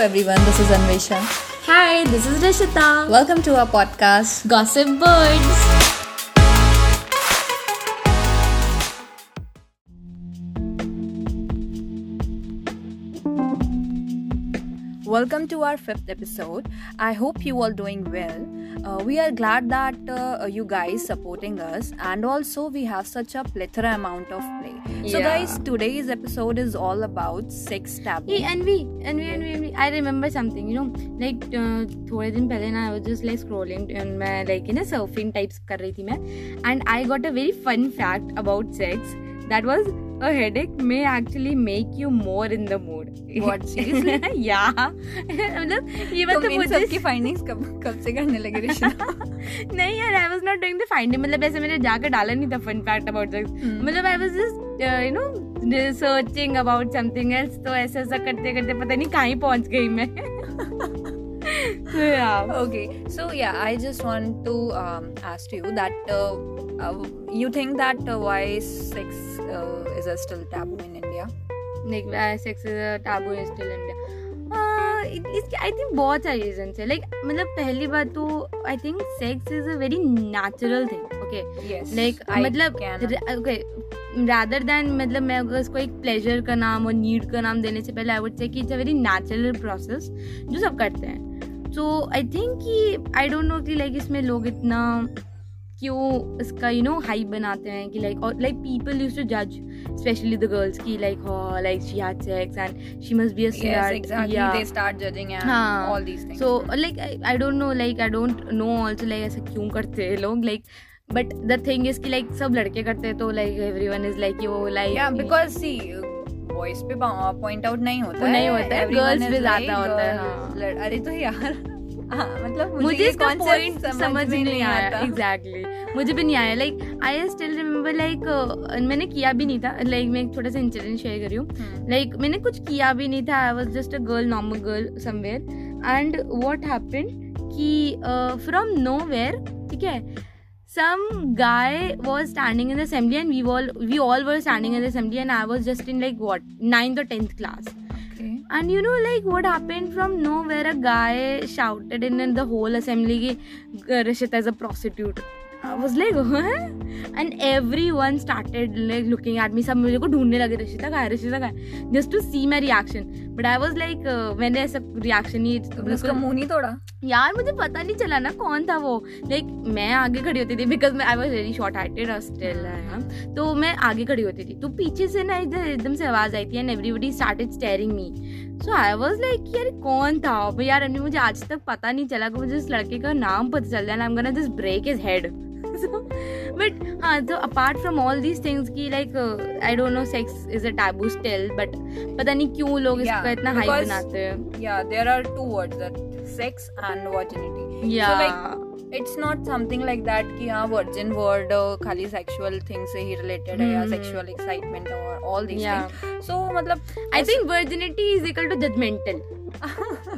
everyone, this is Anvesha. Hi, this is Rishita. Welcome to our podcast. Gossip Birds. Welcome to our fifth episode. I hope you all doing well. Uh, we are glad that uh, you guys supporting us, and also we have such a plethora amount of play. So, Yeah. guys, today's episode is all about sex taboo. Hey, Envy, Envy, Envy, Envy. I remember something, you know, like uh, थोड़े दिन पहले ना I was just like scrolling and मैं like you know surfing types कर रही थी मैं and I got a very fun fact about sex that was A headache may actually make you more in the mood. What, seriously? yeah. मतलब ये बात तो मुझे सब की कब कब से करने लगे ऋषिता नहीं यार I was not doing the finding मतलब ऐसे मैंने जाकर डाला नहीं था fun fact about sex hmm. मतलब I was just you know searching about something else तो ऐसा ऐसा करते करते पता नहीं कहाँ पहुँच गई मैं So, yeah. okay so yeah i just want to um, ask you that uh, uh, you think that uh, why sex uh, is a still taboo in india? Like uh, sex is a taboo in still India. Uh, इसके I think बहुत सारे reason है like मतलब पहली बात तो I think sex is a very natural thing okay like मतलब okay rather than मतलब मैं अगर इसको एक प्लेजर का नाम और नीड का नाम देने से पहले आई वुड से कि it's a very natural process जो सब करते हैं. सो आई थिंक कि आई डोंट नो कि लाइक इसमें लोग इतना क्यों इसका यू नो हाइप बनाते हैं कि लाइक और लाइक पीपल यूज़ टू जज स्पेशली द गर्ल्स की like like she had sex and she must be a they start judging and हाँ. all these things. So like I don't know like I don't know also like ऐसा क्यों करते हैं लोग like but the thing is कि like सब लड़के करते हैं तो लाइक एवरीवन इज़ लाइक वो like yeah because see boys पे पॉइंट आउट नहीं होता नहीं होता है, Everyone पे ज़्यादा होता है, हाँ। अरे तो यार हाँ मतलब मुझे, इसका पॉइंट समझ ही नहीं आया। एग्जैक्टली मुझे भी नहीं आया। Like I still remember like मैंने किया भी नहीं था। लाइक like, मैं एक छोटा सा इंसिडेंट शेयर करी हूँ। हम्म, लाइक मैंने कुछ किया भी नहीं था। I was just a girl normal girl somewhere and what happen कि फ्रॉम नो वेयर ठीक है some guy was standing in the assembly and we all we all were standing in the assembly and I was just in like what ninth or tenth class. okay. and you know like what happened from nowhere a guy shouted in, in the whole assembly ki "Uh, Rishita is a prostitute I was like huh? and everyone started like looking at me सब मुझे को ढूंढने लगे रशिता का है रशिता का है just to see my reaction but I was like uh, मैंने ऐसा reaction ही तुमने उसका मुँह नहीं तोड़ा? यार मुझे पता नहीं चला ना कौन था वो। लाइक like, मैं आगे खड़ी होती थी बिकॉज़ मैं I was very short heighted still तो मैं आगे खड़ी होती थी। तो पीछे से ना इधर एकदम से आवाज़ आई थी and everybody started staring me so I was like यार कौन था? अब यार अभी मुझे आज तक पता नहीं चला कि मुझे उस लड़के का नाम पता चल रहा है I am gonna just break his head but हाँ तो apart from all these things की like I don't know sex is a taboo still but पता नहीं क्यों लोग Yeah, इसका इतना हाई बनाते हैं। Yeah there are two words that sex and virginity yeah it's not something like that कि हाँ वर्जिन वर्ड uh, खाली सेक्सुअल थिंग से ही रिलेटेड है या सेक्सुअल एक्साइटमेंट और ऑल दिस थिंग सो मतलब I think virginity is equal to judgemental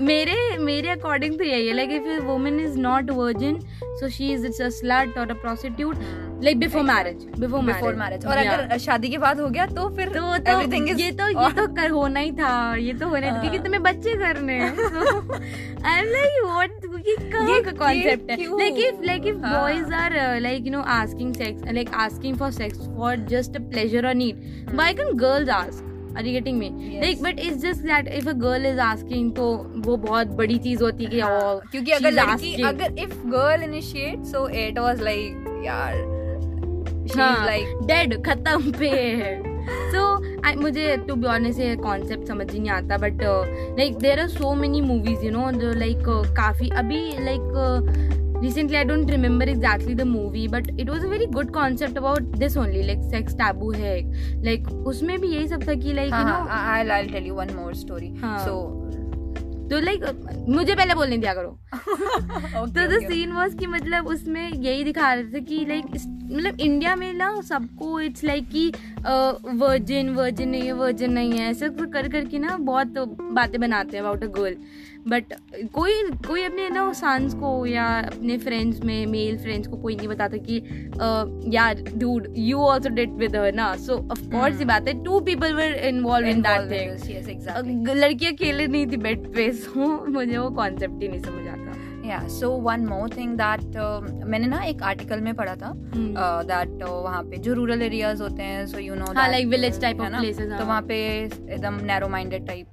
मेरे मेरे अकॉर्डिंग तो यही है like if women is not virgin so she is it's a slut और a prostitute like before marriage before before marriage और अगर शादी के बाद हो गया तो फिर तो तो is ये तो ये तो कर होना ही था ये तो होना ही क्योंकि हाँ। तुम्हें बच्चे करने हैं आई एम लाइक व्हाट ये कॉन्सेप्ट है? Like if like if. Boys are like you know asking sex like asking for sex for just a pleasure और need why can girls ask are you getting me like but it's just that if a girl is asking तो वो बहुत बड़ी चीज़ होती है हाँ, क्योंकि अगर लड़की अगर if girl initiate so it was like यार डेड खत्म पे सो आई मुझे टू बी ऑनेस ये कॉन्सेप्ट समझ ही नहीं आता but like there are so many movies you know जो लाइक uh, काफ़ी अभी like recently I don't remember exactly the movie but it was a very good concept about this only like sex taboo है like उसमें भी यही सब था कि like I tell you one more story so तो लाइक मुझे पहले बोलने दिया करो। तो द सीन वाज कि मतलब उसमें यही दिखा रहे थे कि लाइक मतलब इंडिया में ना सबको इट्स लाइक कि वर्जिन वर्जिन नहीं है वर्जिन नहीं है ऐसे कर करके ना बहुत बातें बनाते हैं अबाउट अ गर्ल बट कोई कोई अपने ना सन्स को या अपने फ्रेंड्स में मेल फ्रेंड्स को कोई नहीं बताता कि अ, यार dude you also did with her ना. सो ऑफ़ कोर्स ये बात है two people were involved in that thing लड़की अकेले नहीं थी बेड पे सो मुझे वो कॉन्सेप्ट ही नहीं समझ आता या so one more thing that मैंने ना एक आर्टिकल में पढ़ा था। दैट वहाँ पे जो रूरल एरियाज़ होते हैं सो यू नो हाँ, like village type of places, तो हाँ। वहाँ पे एकदम नैरो माइंडेड टाइप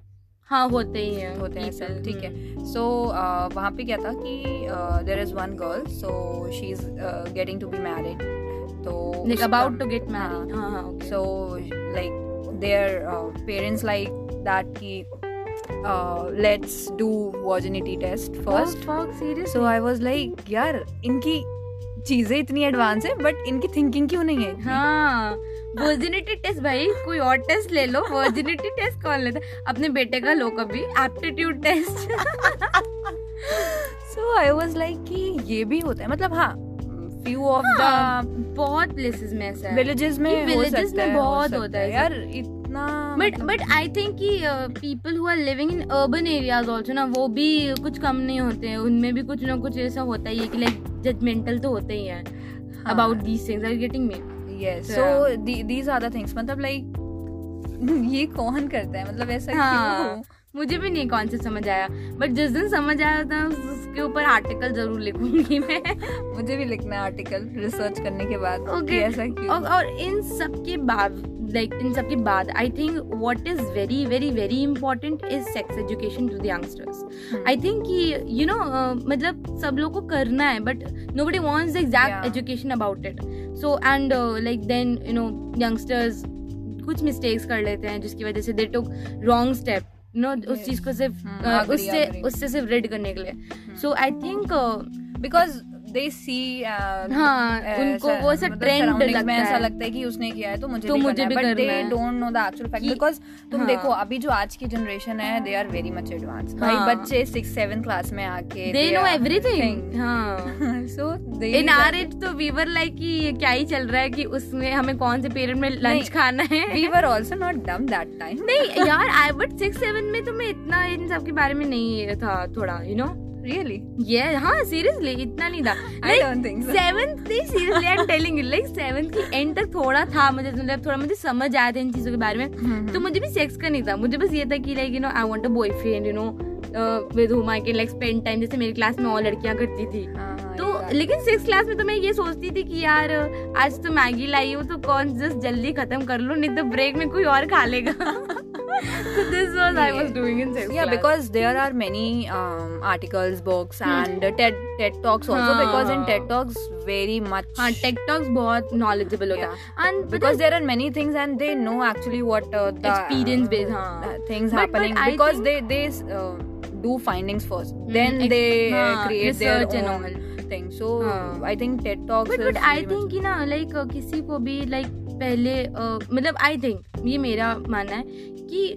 हाँ होते ही हैं होते हैं people, सब ठीक है। सो वहाँ पे क्या था कि there is one girl so she is getting to be married तो about to get हाँ, married हाँ हाँ okay. so like their uh, uh, let's do virginity test first. oh, fuck, seriously? so i was like यार इनकी चीज़ें इतनी advance है but इनकी थिंकिंग क्यों नहीं है हाँ वर्जिनिटी टेस्ट भाई कोई और टेस्ट ले लो वर्जिनिटी टेस्ट कौन लेता अपने बेटे का लो कभी aptitude test so i was like कि ये भी होता है मतलब हाँ few of हाँ, the बहुत प्लेसेस में ऐसा है। villages में सकता में बहुत होता है यार इतना बट बट आई थिंक कि people who are living in urban areas also ना वो भी कुछ कम नहीं होते हैं। उनमें भी कुछ ना कुछ ऐसा होता ही है कि लाइक जजमेंटल तो होते ही हैं about these things are getting me yes So, so the, these are the things मतलब like ये कौन करता है? मतलब ऐसा हाँ मुझे भी नहीं कौन से समझ आया। बट जिस दिन समझ आया था उस- उसके ऊपर आर्टिकल ज़रूर लिखूँगी मैं। मुझे भी लिखना है आर्टिकल रिसर्च करने के बाद कि Okay. ऐसा क्यों? और, और इन सब के बाद लाइक इन सब के बाद I think what is very very very important is sex education to the youngsters Hmm. I think कि यू नो मतलब सब लोग को करना है but nobody wants exact. Education about it so and like then you know youngsters कुछ mistakes कर लेते हैं जिसकी वजह से they took wrong step no उस Yes. चीज़ को सिर्फ़ Hmm, उससे उससे सिर्फ़ रेड करने के लिए. So I think because they सी हाँ, उनको वो ऐसा trend लगता में ऐसा है। लगता है कि उसने किया है तो मुझे तो भी मुझे करना भी है। But they don't know the actual fact because तुम हाँ। देखो अभी जो आज की जनरेशन है they are very much advance भाई हाँ। बच्चे सिक्स सेवन क्लास में आके दे नो एवरीथिंग हाँ। सो इन आर एज तो वी वर लाइक कि ये क्या ही चल रहा है कि उसमें हमें कौन से पीरियड में लंच खाना है? We were also not dumb that time नहीं यार आई बट सिक्स सेवन में तो मैं इतना इन सब के बारे में नहीं था थोड़ा यू नो रियली ये हाँ इतना नहीं था। नहीं की तक थोड़ा था मुझे मतलब थोड़ा मुझे समझ आया था इन चीज़ों के बारे में। तो मुझे भी सेक्स का नहीं था। मुझे बस ये था कि like you know I want a boyfriend you know with whom I can like spend time जैसे मेरी क्लास में और लड़कियाँ करती थी। तो लेकिन सिक्स क्लास में तो मैं ये सोचती थी कि यार आज तो मैगी लाई हूँ तो कौन जस्ट जल्दी खत्म कर लो नहीं तो ब्रेक में कोई और खा लेगा। so this was I was doing in sixth yeah class. because there are many um, articles books and uh, ted ted talks also हाँ. because in ted talks very much हाँ टेक टॉक्स बहुत knowledgeable होता है and because there are many things and they know actually what uh, the Experience based, हाँ. uh, things But- happening but I because think- they they uh, do findings first then ex- they uh, हाँ, create their research and own all. thing so हाँ. i think ted talks but is but I very much- think कि ना like किसी को भी like पहले uh, मतलब I think ये मेरा मानना है कि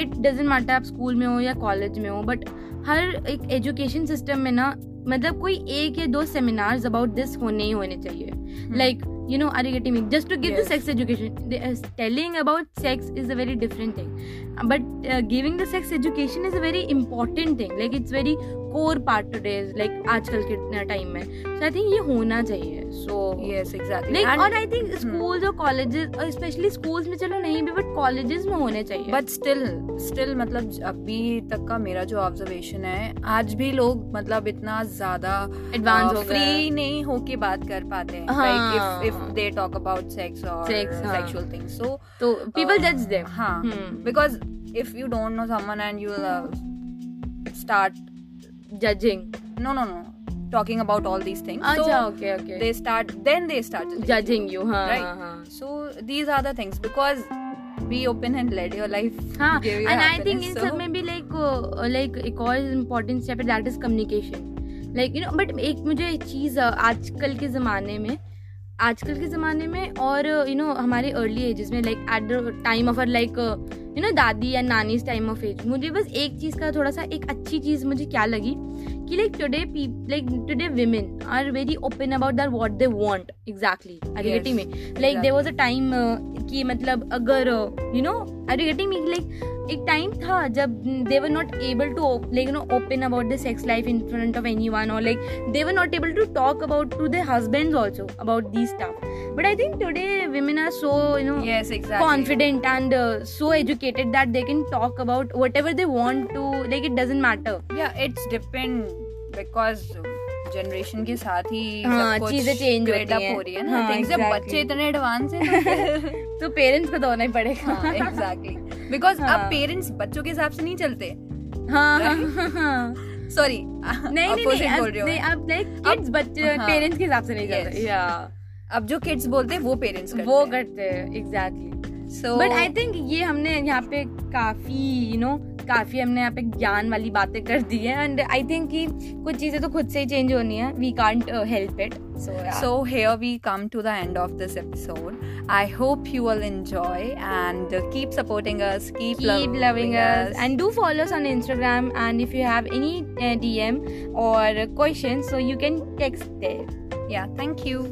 इट डजेंट मैटर आप स्कूल में हो या कॉलेज में हो बट हर एक एजुकेशन सिस्टम में ना मतलब कोई एक या दो सेमिनार्स अबाउट दिस होने ही होने चाहिए। Like you know are you getting me just to give the sex education telling about sex is a very different thing but giving the sex education is a very important thing like it's very core part today like आजकल के time में। So I think ये होना चाहिए। So yes exactly. like And- और I think schools और colleges और especially schools में चलो नहीं भी but colleges में होने चाहिए। बट स्टिल स्टिल मतलब अभी तक का मेरा जो ऑब्जर्वेशन है आज भी लोग मतलब इतना ज़्यादा एडवांस हो फ्री नहीं होके बात कर पाते हैं। हाँ. Like if they talk about sex और Sex, हाँ. सेक्सुअल थिंग्स सो तो people uh, judge them हाँ. Because if you don't know someone and you start judging no no no talking about all these things अच्छा so okay okay they start then they start judging. judging you हाँ Right. हाँ हाँ so these are the things because be open and let your life हाँ give you and I think happiness. In So- सब में like like like एक और step है that is communication like you know but एक मुझे एक चीज़ आजकल के ज़माने में आजकल के ज़माने में और यू नो हमारे अर्ली एजेस में like at the time of like you know दादी या नानी टाइम ऑफ़ एज मुझे बस एक चीज़ का थोड़ा सा एक अच्छी चीज़ मुझे क्या लगी कि like today like today women are very open about that what they want exactly are you getting me like there was a time कि मतलब अगर you know are you getting me like एक टाइम था जब they were not able to like no open about the sex life in front of any one और like they were not able to talk about to they husband also about the staff but I think today women are so you know confident and so educated that they can talk about whatever they want to like it doesn't matter it's depend because generation के साथ ही चीज़ें change हो। रही है ना। बच्चे इतने advance हैं तो पेरेंट्स को दौड़ना ही पड़ेगा। हाँ, एग्जैक्टली बिकॉज़ हाँ। अब पेरेंट्स बच्चों के हिसाब से नहीं चलते। हाँ Right? हाँ, हाँ। सॉरी नहीं नहीं नहीं अब हूँ लाइक किड्स बच्चे हाँ। पेरेंट्स के हिसाब से नहीं चलते या अब जो किड्स बोलते हैं वो पेरेंट्स करते वो करते हैं exactly so but I think ये हमने यहाँ पे काफ़ी यू नो काफ़ी हमने यहाँ पे ज्ञान वाली बातें कर दी है एंड आई थिंक कि कुछ चीज़ें तो खुद से ही चेंज होनी है। We can't help it so here we come to the end of this episode I hope you will enjoy and keep supporting us keep keep loving us and do follow on Instagram and if you have any D M or question so you can text there या thank you